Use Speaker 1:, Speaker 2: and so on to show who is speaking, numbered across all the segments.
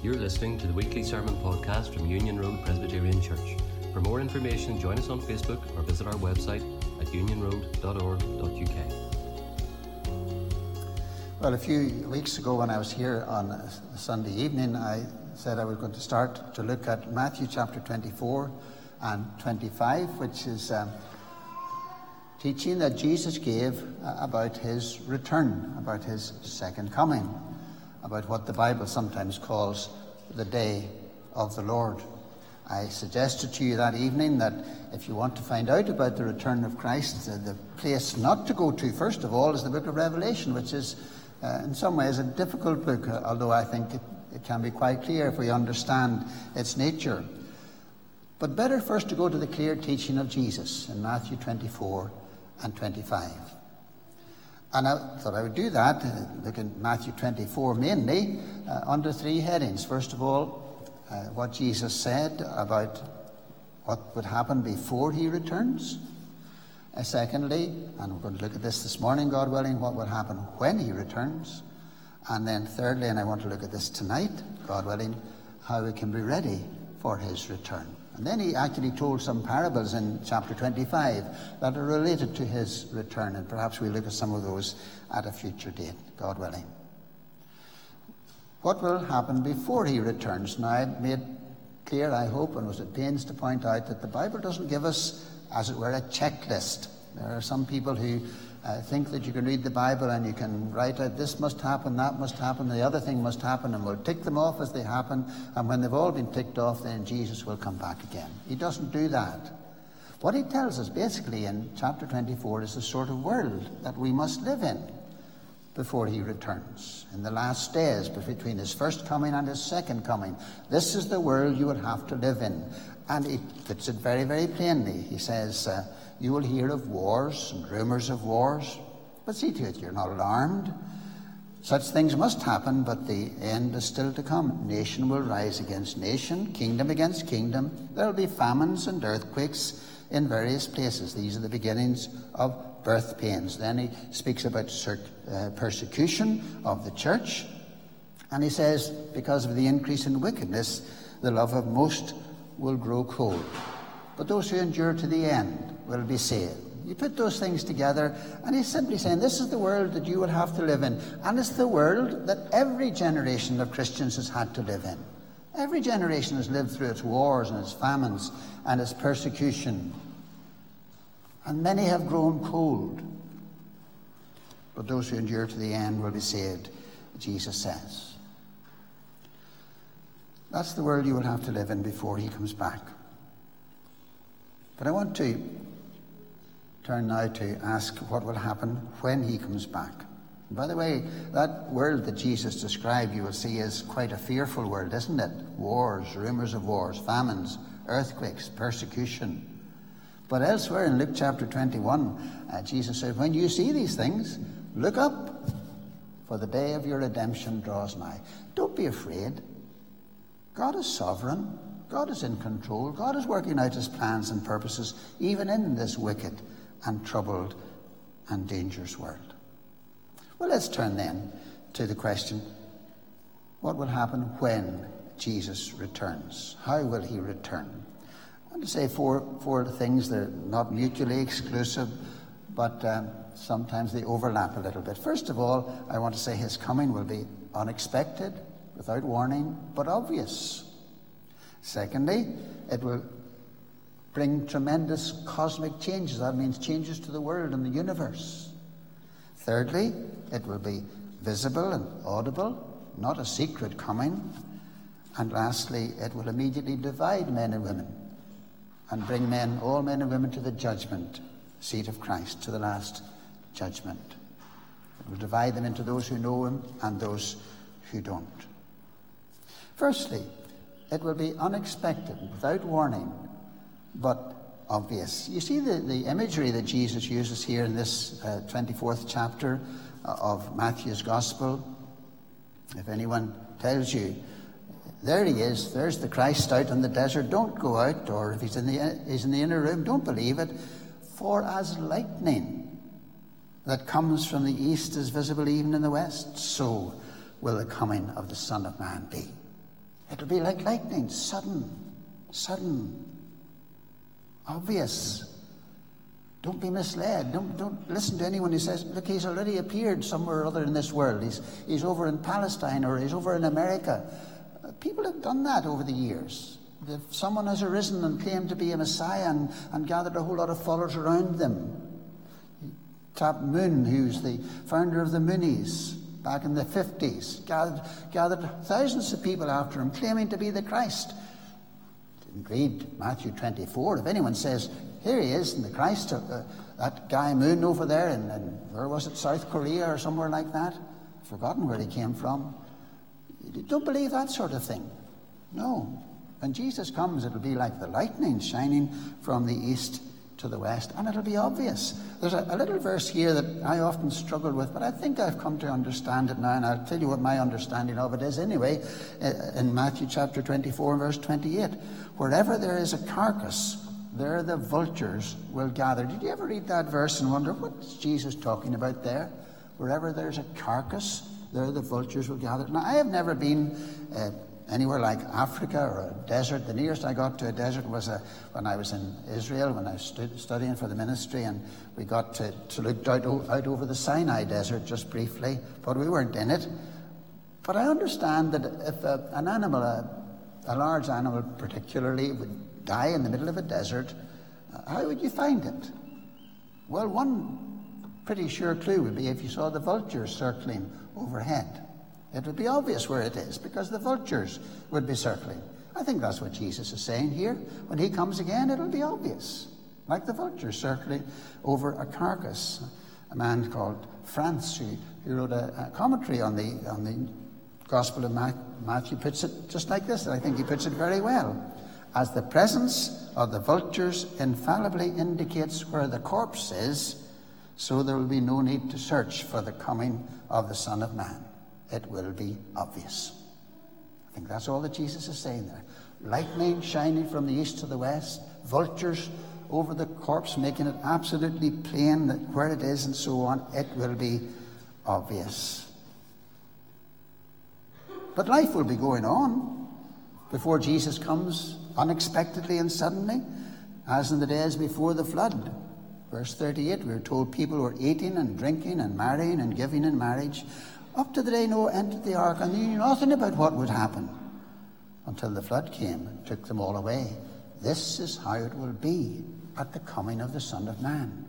Speaker 1: You're listening to the weekly sermon podcast from Union Road Presbyterian Church. For more information, join us on Facebook or visit our website at unionroad.org.uk.
Speaker 2: Well, a few weeks ago, when I was here on Sunday evening, I said I was going to start to look at Matthew chapter 24 and 25, which is um, teaching that Jesus gave uh, about his return, about his second coming, about what the Bible sometimes calls the day of the Lord. I suggested to you that evening that if you want to find out about the return of Christ, the, the place not to go to, first of all, is the book of Revelation, which is uh, in some ways a difficult book, uh, although I think it, it can be quite clear if we understand its nature. But better first to go to the clear teaching of Jesus in Matthew 24 and 25. And I thought I would do that, uh, look at Matthew 24 mainly, uh, under three headings. First of all, uh, what Jesus said about what would happen before he returns. Uh, secondly, and we're going to look at this this morning, God willing, what will happen when he returns. And then thirdly, and I want to look at this tonight, God willing, how we can be ready for his return. And then he actually told some parables in chapter 25 that are related to his return, and perhaps we'll look at some of those at a future date, God willing. What will happen before he returns? Now, I made clear, I hope, and was at pains to point out that the Bible doesn't give us, as it were, a checklist. There are some people who uh, think that you can read the Bible and you can write out this must happen, that must happen, the other thing must happen, and we'll tick them off as they happen. And when they've all been ticked off, then Jesus will come back again. He doesn't do that. What he tells us basically in chapter 24 is the sort of world that we must live in before he returns. In the last days, between his first coming and his second coming, this is the world you will have to live in. And he puts it very, very plainly. He says, uh, you will hear of wars and rumours of wars, but see to it you're not alarmed. Such things must happen, but the end is still to come. Nation will rise against nation, kingdom against kingdom. There will be famines and earthquakes in various places. These are the beginnings of birth pains. Then he speaks about uh, persecution of the church. And he says, because of the increase in wickedness, the love of most will grow cold. But those who endure to the end will be saved. You put those things together, and he's simply saying, This is the world that you will have to live in. And it's the world that every generation of Christians has had to live in. Every generation has lived through its wars and its famines and its persecution. And many have grown cold. But those who endure to the end will be saved, Jesus says. That's the world you will have to live in before he comes back. But I want to turn now to ask what will happen when he comes back. And by the way, that world that Jesus described, you will see, is quite a fearful world, isn't it? Wars, rumours of wars, famines, earthquakes, persecution. But elsewhere in Luke chapter 21, uh, Jesus said, When you see these things, look up, for the day of your redemption draws nigh. Don't be afraid. God is sovereign. God is in control. God is working out his plans and purposes, even in this wicked and troubled and dangerous world. Well, let's turn then to the question what will happen when Jesus returns? How will he return? I want to say four, four things that are not mutually exclusive, but um, sometimes they overlap a little bit. First of all, I want to say his coming will be unexpected, without warning, but obvious. Secondly, it will bring tremendous cosmic changes. That means changes to the world and the universe. Thirdly, it will be visible and audible, not a secret coming. And lastly, it will immediately divide men and women and bring men, all men and women, to the judgment seat of Christ, to the last judgment. It will divide them into those who know him and those who don't. Firstly, it will be unexpected, without warning, but obvious. You see the, the imagery that Jesus uses here in this uh, 24th chapter uh, of Matthew's Gospel. If anyone tells you, there he is, there's the Christ out in the desert, don't go out, or if he's in the, he's in the inner room, don't believe it. For as lightning that comes from the east is visible even in the west, so will the coming of the Son of Man be. It'll be like lightning, sudden, sudden, obvious. Don't be misled. Don't, don't listen to anyone who says, look, he's already appeared somewhere or other in this world. He's, he's over in Palestine or he's over in America. People have done that over the years. If someone has arisen and claimed to be a Messiah and, and gathered a whole lot of followers around them. Tap Moon, who's the founder of the Moonies back in the 50s, gathered, gathered thousands of people after him, claiming to be the Christ. Read Matthew 24. If anyone says, here he is in the Christ, uh, that guy Moon over there, and, in, where was it, South Korea or somewhere like that? Forgotten where he came from. Don't believe that sort of thing. No. When Jesus comes, it'll be like the lightning shining from the east to the west, and it'll be obvious. There's a, a, little verse here that I often struggle with, but I think I've come to understand it now, and I'll tell you what my understanding of it is anyway. Uh, in Matthew chapter 24, verse 28, wherever there is a carcass, there the vultures will gather. Did you ever read that verse and wonder what's Jesus talking about there? Wherever there's a carcass, there the vultures will gather. Now, I have never been uh, anywhere like Africa or a desert. The nearest I got to a desert was a, uh, when I was in Israel, when I was studying for the ministry, and we got to, to look out, out over the Sinai desert just briefly, but we weren't in it. But I understand that if a, an animal, a, a large animal particularly, would die in the middle of a desert, uh, how would you find it? Well, one pretty sure clue would be if you saw the vultures circling overhead. It would be obvious where it is because the vultures would be circling. I think that's what Jesus is saying here. When he comes again, it'll be obvious, like the vultures circling over a carcass. A man called France, who, who wrote a, a, commentary on the, on the Gospel of Matthew, puts it just like this, and I think he puts it very well. As the presence of the vultures infallibly indicates where the corpse is, so there will be no need to search for the coming of the Son of Man it will be obvious. I think that's all that Jesus is saying there. Lightning shining from the east to the west, vultures over the corpse, making it absolutely plain that where it is and so on, it will be obvious. But life will be going on before Jesus comes unexpectedly and suddenly, as in the days before the flood. Verse 38, we are told people were eating and drinking and marrying and giving in marriage up to the day Noah entered the ark, and they knew nothing about what would happen until the flood came and took them all away. This is how it will be at the coming of the Son of Man.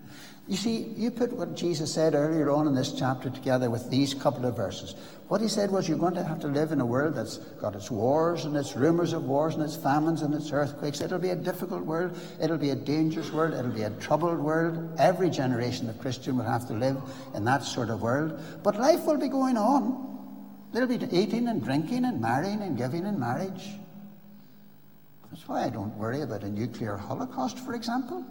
Speaker 2: You see, you put what Jesus said earlier on in this chapter together with these couple of verses. What he said was you're going to have to live in a world that's got its wars and its rumors of wars and its famines and its earthquakes. It'll be a difficult world. It'll be a dangerous world. It'll be a troubled world. Every generation of Christian will have to live in that sort of world. But life will be going on. They'll be eating and drinking and marrying and giving in marriage. That's why I don't worry about a nuclear holocaust, for example.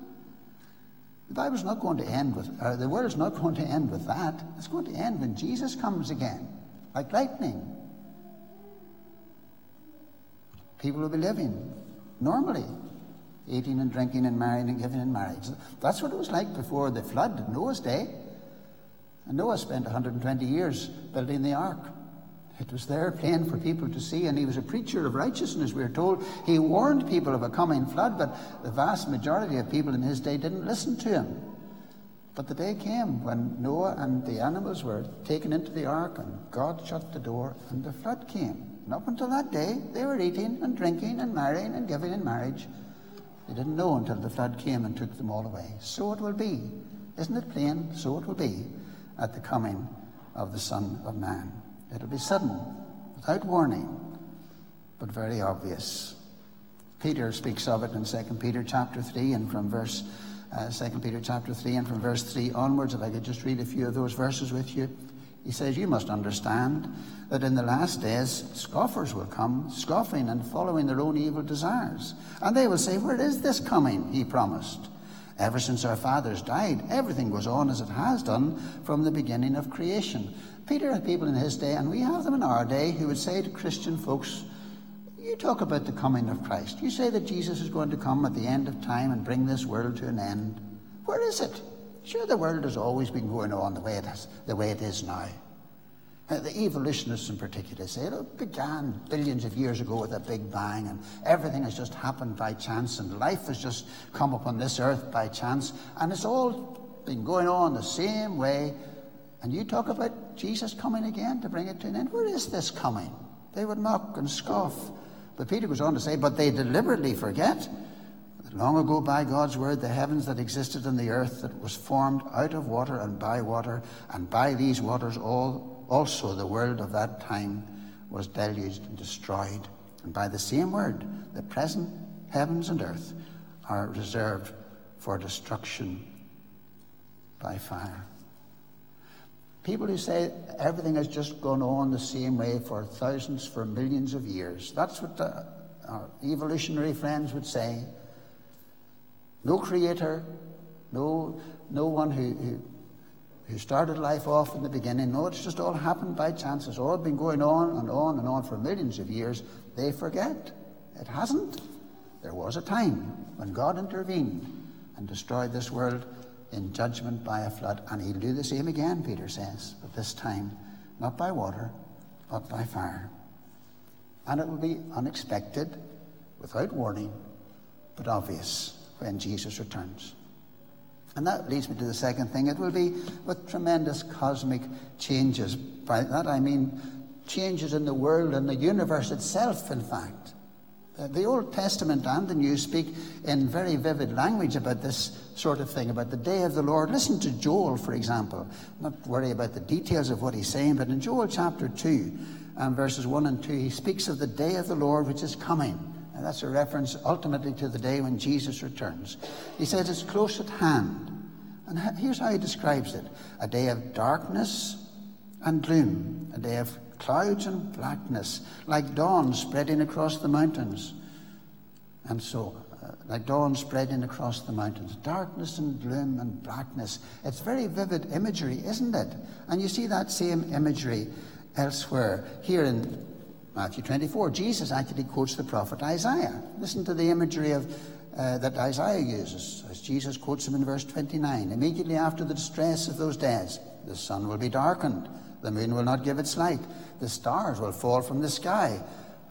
Speaker 2: The Bible's not going to end with, or the world's not going to end with that. It's going to end when Jesus comes again, like lightning. People will be living normally, eating and drinking and marrying and giving in marriage. That's what it was like before the flood, in Noah's day. And Noah spent 120 years building the ark. It was there plain for people to see, and he was a preacher of righteousness, we are told. He warned people of a coming flood, but the vast majority of people in his day didn't listen to him. But the day came when Noah and the animals were taken into the ark, and God shut the door, and the flood came. And up until that day, they were eating and drinking and marrying and giving in marriage. They didn't know until the flood came and took them all away. So it will be. Isn't it plain? So it will be at the coming of the Son of Man. It'll be sudden, without warning, but very obvious. Peter speaks of it in 2 Peter chapter 3 and from verse uh, 2 Peter chapter 3 and from verse 3 onwards, if I could just read a few of those verses with you. He says, You must understand that in the last days scoffers will come, scoffing and following their own evil desires. And they will say, Where is this coming? He promised. Ever since our fathers died, everything goes on as it has done from the beginning of creation. Peter had people in his day, and we have them in our day, who would say to Christian folks, You talk about the coming of Christ. You say that Jesus is going to come at the end of time and bring this world to an end. Where is it? Sure, the world has always been going on the way it, has, the way it is now. Uh, the evolutionists in particular say it began billions of years ago with a big bang, and everything has just happened by chance, and life has just come upon this earth by chance, and it's all been going on the same way. And you talk about Jesus coming again to bring it to an end. Where is this coming? They would mock and scoff. But Peter goes on to say, but they deliberately forget that long ago by God's word the heavens that existed and the earth that was formed out of water and by water, and by these waters all also the world of that time was deluged and destroyed. And by the same word, the present heavens and earth are reserved for destruction by fire. People who say everything has just gone on the same way for thousands, for millions of years, that's what the, our evolutionary friends would say. No creator, no, no one who, who who started life off in the beginning, no, it's just all happened by chance. It's all been going on and on and on for millions of years. They forget. It hasn't. There was a time when God intervened and destroyed this world in judgment by a flood, and He'll do the same again, Peter says, but this time not by water, but by fire. And it will be unexpected, without warning, but obvious when Jesus returns. And that leads me to the second thing. It will be with tremendous cosmic changes. By that I mean changes in the world and the universe itself, in fact. Uh, the Old Testament and the New speak in very vivid language about this sort of thing, about the day of the Lord. Listen to Joel, for example. Not worry about the details of what he's saying, but in Joel chapter 2, and verses 1 and 2, he speaks of the day of the Lord which is coming. And that's a reference ultimately to the day when Jesus returns. He says it's close at hand. And here's how he describes it a day of darkness and gloom, a day of clouds and blackness, like dawn spreading across the mountains. And so, uh, like dawn spreading across the mountains, darkness and gloom and blackness. It's very vivid imagery, isn't it? And you see that same imagery elsewhere. Here in Matthew 24, Jesus actually quotes the prophet Isaiah. Listen to the imagery of uh, that Isaiah uses, as Jesus quotes him in verse 29. Immediately after the distress of those days, the sun will be darkened, the moon will not give its light, the stars will fall from the sky,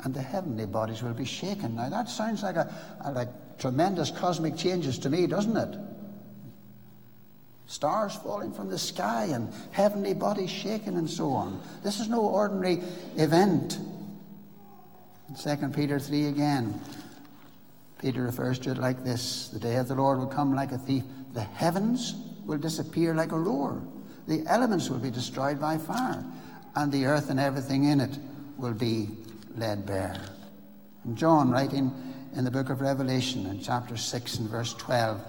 Speaker 2: and the heavenly bodies will be shaken. Now that sounds like a, a like tremendous cosmic changes to me, doesn't it? Stars falling from the sky and heavenly bodies shaken and so on. This is no ordinary event. 2 Peter 3 again. Peter refers to it like this The day of the Lord will come like a thief. The heavens will disappear like a roar. The elements will be destroyed by fire. And the earth and everything in it will be laid bare. And John, writing in the book of Revelation, in chapter 6 and verse 12,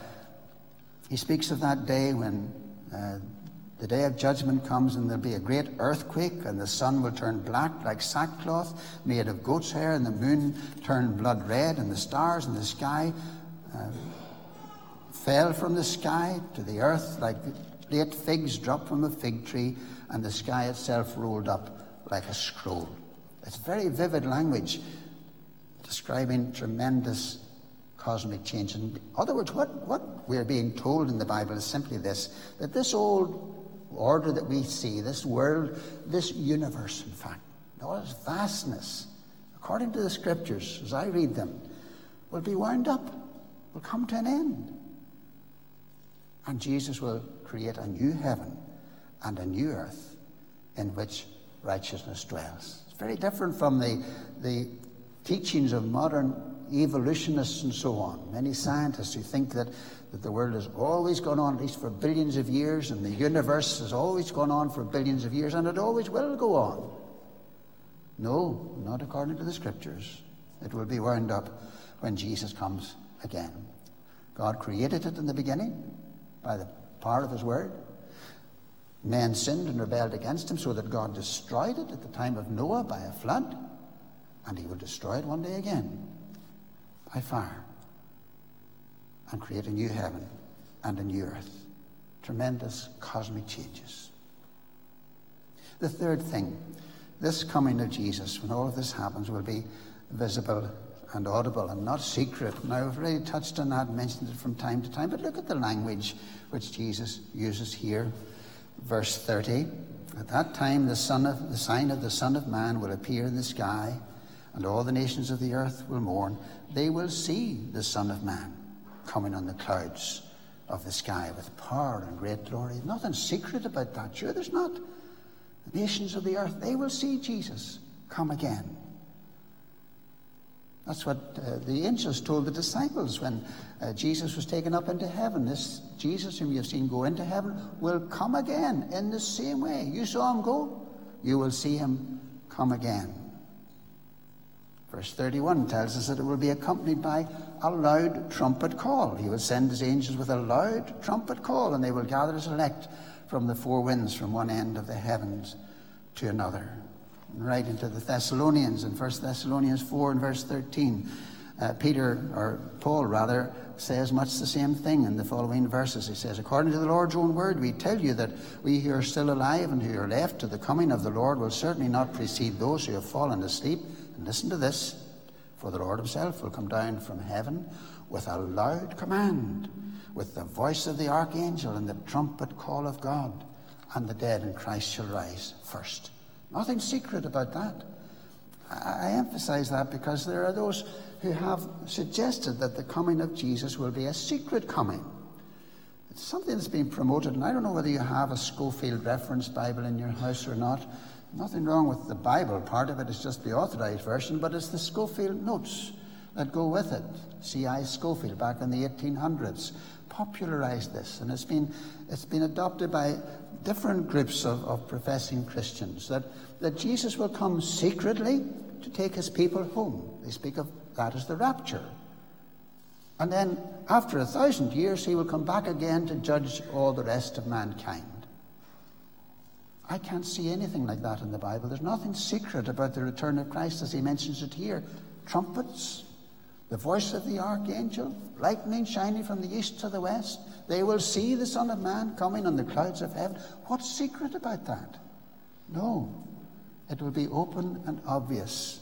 Speaker 2: he speaks of that day when uh, the day of judgment comes and there'll be a great earthquake, and the sun will turn black like sackcloth made of goat's hair, and the moon turn blood red, and the stars in the sky uh, fell from the sky to the earth like late figs dropped from a fig tree, and the sky itself rolled up like a scroll. It's very vivid language describing tremendous cosmic change. In other words, what, what we're being told in the Bible is simply this that this old order that we see, this world, this universe, in fact, all its vastness, according to the scriptures, as I read them, will be wound up, will come to an end. And Jesus will create a new heaven and a new earth in which righteousness dwells. It's very different from the, the teachings of modern evolutionists and so on. Many scientists who think that that the world has always gone on, at least for billions of years, and the universe has always gone on for billions of years, and it always will go on. No, not according to the scriptures. It will be wound up when Jesus comes again. God created it in the beginning by the power of his word. Men sinned and rebelled against him so that God destroyed it at the time of Noah by a flood, and he will destroy it one day again by fire and create a new heaven and a new earth. Tremendous cosmic changes. The third thing, this coming of Jesus, when all of this happens, will be visible and audible and not secret. Now, I've already touched on that, mentioned it from time to time, but look at the language which Jesus uses here. Verse 30 At that time, the, son of, the sign of the Son of Man will appear in the sky, and all the nations of the earth will mourn. They will see the Son of Man coming on the clouds of the sky with power and great glory. Nothing secret about that. Sure, there's not. The nations of the earth, they will see Jesus come again. That's what uh, the angels told the disciples when uh, Jesus was taken up into heaven. This Jesus, whom you have seen go into heaven, will come again in the same way. You saw him go, you will see him come again. Verse 31 tells us that it will be accompanied by a loud trumpet call. He will send his angels with a loud trumpet call, and they will gather his elect from the four winds, from one end of the heavens to another right into the Thessalonians in 1 Thessalonians 4 and verse 13. Uh, Peter, or Paul rather, says much the same thing in the following verses. He says, According to the Lord's own word, we tell you that we who are still alive and who are left to the coming of the Lord will certainly not precede those who have fallen asleep. And listen to this For the Lord himself will come down from heaven with a loud command, with the voice of the archangel and the trumpet call of God, and the dead in Christ shall rise first. Nothing secret about that. I emphasize that because there are those who have suggested that the coming of Jesus will be a secret coming. It's something that's been promoted, and I don't know whether you have a Scofield reference Bible in your house or not. Nothing wrong with the Bible part of it's just the authorized version, but it's the Scofield notes that go with it. C.I. Scofield, back in the 1800s popularized this, and it's been, it's been adopted by different groups of, of professing Christians that, that Jesus will come secretly to take his people home. They speak of that as the rapture. And then, after a thousand years, he will come back again to judge all the rest of mankind. I can't see anything like that in the Bible. There's nothing secret about the return of Christ as he mentions it here. Trumpets, the voice of the archangel, lightning shining from the east to the west. They will see the Son of Man coming on the clouds of heaven. What's secret about that? No, it will be open and obvious.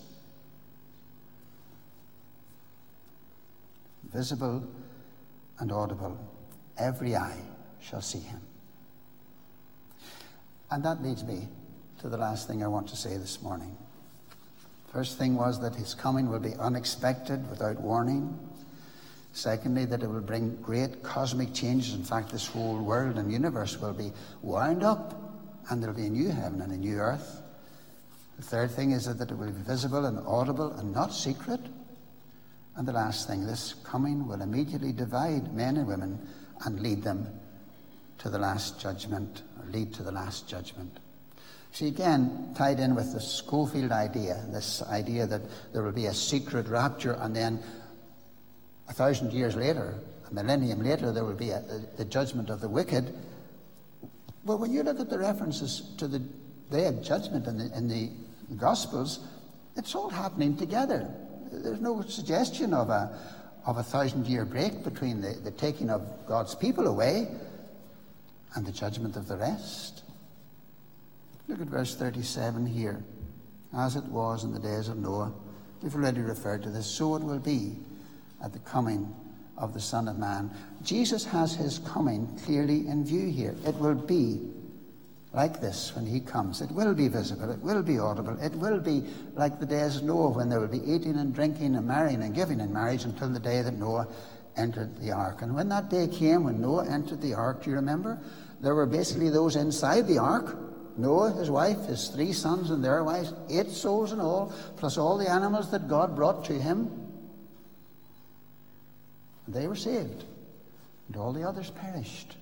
Speaker 2: Visible and audible. Every eye shall see him. And that leads me to the last thing I want to say this morning. First thing was that his coming will be unexpected, without warning. Secondly, that it will bring great cosmic changes. In fact, this whole world and universe will be wound up, and there will be a new heaven and a new earth. The third thing is that it will be visible and audible and not secret. And the last thing, this coming will immediately divide men and women and lead them to the last judgment, or lead to the last judgment. See, again, tied in with the Scofield idea, this idea that there will be a secret rapture, and then a thousand years later, a millennium later, there will be a, the, the judgment of the wicked. Well, when you look at the references to the day of judgment in the, in the Gospels, it's all happening together. There's no suggestion of a, of a thousand year break between the, the taking of God's people away and the judgment of the rest. Look at verse 37 here. As it was in the days of Noah, we've already referred to this, so it will be at the coming of the Son of Man. Jesus has his coming clearly in view here. It will be like this when he comes. It will be visible, it will be audible, it will be like the days of Noah when there will be eating and drinking and marrying and giving in marriage until the day that Noah entered the ark. And when that day came, when Noah entered the ark, do you remember? There were basically those inside the ark Noah, his wife, his three sons and their wives, eight souls in all, plus all the animals that God brought to him. They were saved, and all the others perished.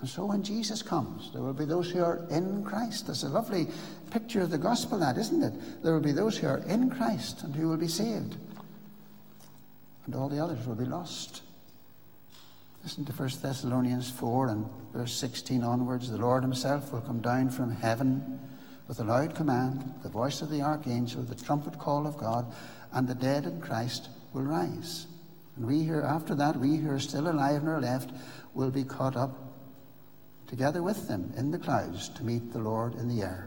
Speaker 2: And so when Jesus comes, there will be those who are in Christ. That's a lovely picture of the gospel, that, isn't it? There will be those who are in Christ and who will be saved. And all the others will be lost. Listen to 1 Thessalonians 4 and verse 16 onwards. The Lord himself will come down from heaven with a loud command, the voice of the archangel, the trumpet call of God, and the dead in Christ will rise. And we here, after that, we who are still alive and are left, will be caught up together with them in the clouds to meet the Lord in the air.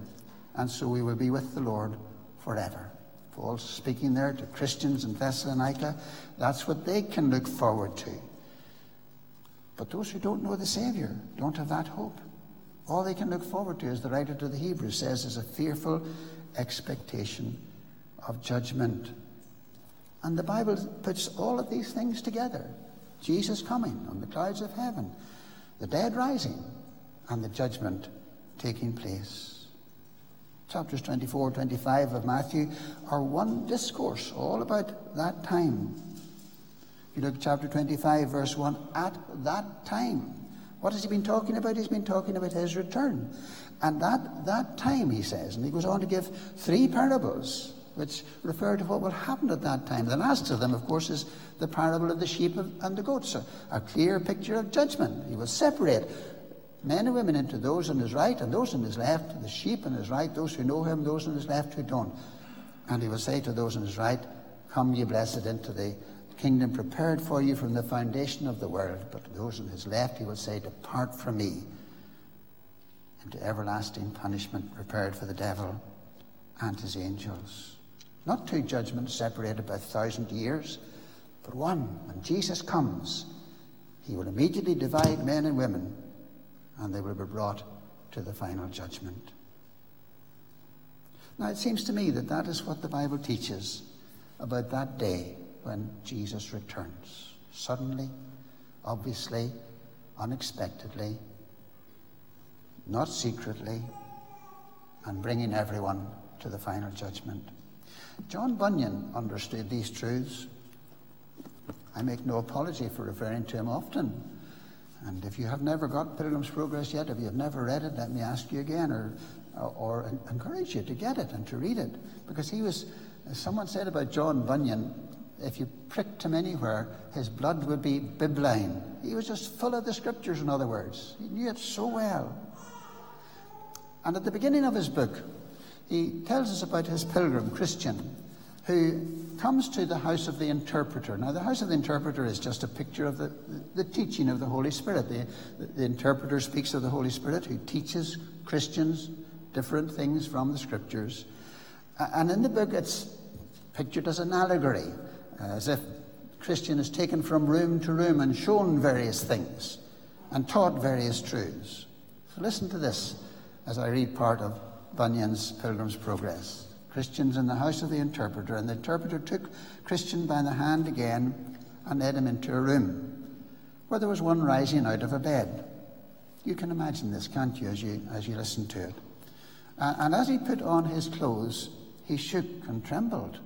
Speaker 2: And so we will be with the Lord forever. Paul speaking there to Christians in Thessalonica, that's what they can look forward to. But those who don't know the Saviour don't have that hope. All they can look forward to, as the writer to the Hebrews says, is a fearful expectation of judgment. And the Bible puts all of these things together Jesus coming on the clouds of heaven, the dead rising, and the judgment taking place. Chapters 24, 25 of Matthew are one discourse all about that time. If you look at chapter 25, verse 1, at that time. What has he been talking about? He's been talking about his return. And that, that time, he says, and he goes on to give three parables which refer to what will happen at that time. The last of them, of course, is the parable of the sheep and the goats, a, a clear picture of judgment. He will separate men and women into those on his right and those on his left, the sheep on his right, those who know him, those on his left who don't. And he will say to those on his right, Come, ye blessed, into the kingdom prepared for you from the foundation of the world. But to those on his left, he will say, Depart from me into everlasting punishment prepared for the devil and his angels. Not two judgments separated by a thousand years, but one. When Jesus comes, he will immediately divide men and women, and they will be brought to the final judgment. Now, it seems to me that that is what the Bible teaches about that day when Jesus returns. Suddenly, obviously, unexpectedly, not secretly, and bringing everyone to the final judgment. John Bunyan understood these truths. I make no apology for referring to him often. And if you have never got Pilgrim's Progress yet, if you have never read it, let me ask you again, or, or, encourage you to get it and to read it. Because he was, as someone said about John Bunyan, if you pricked him anywhere, his blood would be bibline. He was just full of the scriptures, in other words. He knew it so well. And at the beginning of his book, he tells us about his pilgrim, Christian, who comes to the house of the interpreter. Now, the house of the interpreter is just a picture of the, the teaching of the Holy Spirit. The, the interpreter speaks of the Holy Spirit who teaches Christians different things from the scriptures. And in the book, it's pictured as an allegory, uh, as if Christian is taken from room to room and shown various things and taught various truths. So listen to this as I read part of Bunyan's Pilgrim's Progress. Christians in the house of the interpreter, and the interpreter took Christian by the hand again and led him into a room where there was one rising out of a bed. You can imagine this, can't you, as you, as you listen to it? Uh, and as he put on his clothes, he shook and trembled.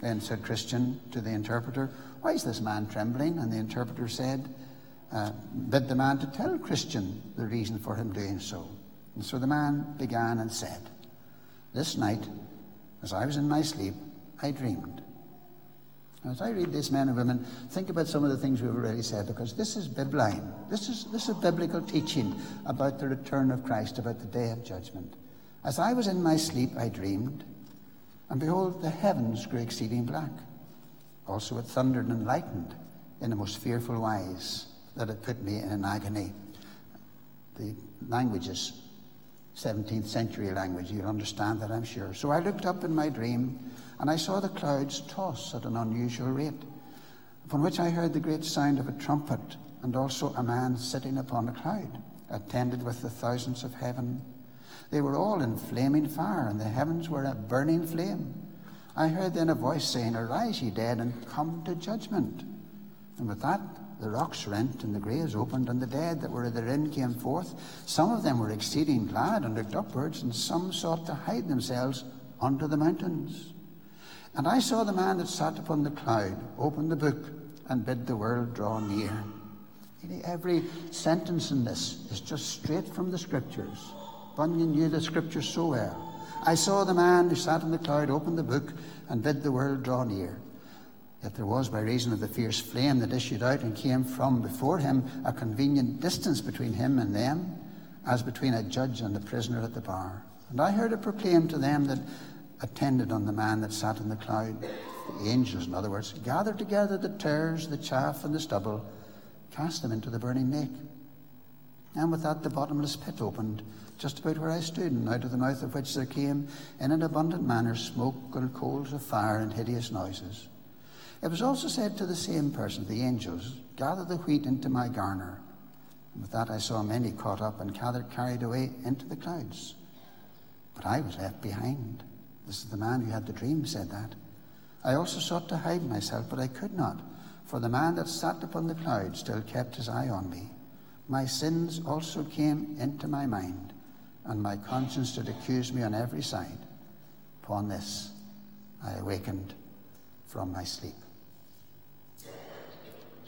Speaker 2: Then said Christian to the interpreter, Why is this man trembling? And the interpreter said, uh, Bid the man to tell Christian the reason for him doing so. And so the man began and said, This night, as I was in my sleep, I dreamed. Now, As I read this, men and women, think about some of the things we've already said, because this is bibline. This is, this is biblical teaching about the return of Christ, about the day of judgment. As I was in my sleep, I dreamed, and behold, the heavens grew exceeding black. Also it thundered and lightened in a most fearful wise, that it put me in an agony. The languages 17th century language. You'll understand that, I'm sure. So I looked up in my dream and I saw the clouds toss at an unusual rate, upon which I heard the great sound of a trumpet and also a man sitting upon a cloud, attended with the thousands of heaven. They were all in flaming fire, and the heavens were a burning flame. I heard then a voice saying, Arise, ye dead, and come to judgment. And with that, the rocks rent and the graves opened, and the dead that were therein came forth. Some of them were exceeding glad and looked upwards, and some sought to hide themselves under the mountains. And I saw the man that sat upon the cloud open the book and bid the world draw near. Every sentence in this is just straight from the scriptures. Bunyan knew the scriptures so well. I saw the man who sat on the cloud open the book and bid the world draw near. Yet there was, by reason of the fierce flame that issued out and came from before him, a convenient distance between him and them, as between a judge and a prisoner at the bar. And I heard it proclaimed to them that attended on the man that sat in the cloud, the angels, in other words, gathered together the tares, the chaff, and the stubble, cast them into the burning lake. And with that, the bottomless pit opened, just about where I stood, and out of the mouth of which there came, in an abundant manner, smoke and coals of fire and hideous noises. It was also said to the same person, the angels, Gather the wheat into my garner, And With that, I saw many caught up and gathered, carried away into the clouds. But I was left behind. This is the man who had the dream said that. I also sought to hide myself, but I could not, for the man that sat upon the cloud still kept his eye on me. My sins also came into my mind, and my conscience did accuse me on every side. Upon this, I awakened from my sleep.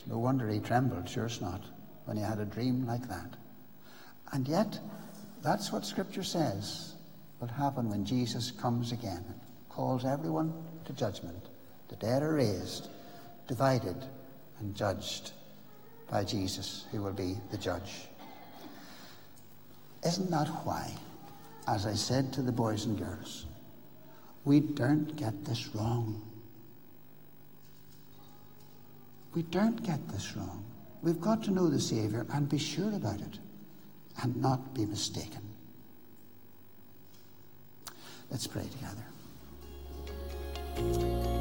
Speaker 2: No wonder he trembled, sure it's not when he had a dream like that. And yet, that's what Scripture says will happen when Jesus comes again and calls everyone to judgment. The dead are raised, divided, and judged by Jesus, who will be the judge. Isn't that why, as I said to the boys and girls, we don't get this wrong? We don't get this wrong. We've got to know the Saviour and be sure about it and not be mistaken. Let's pray together.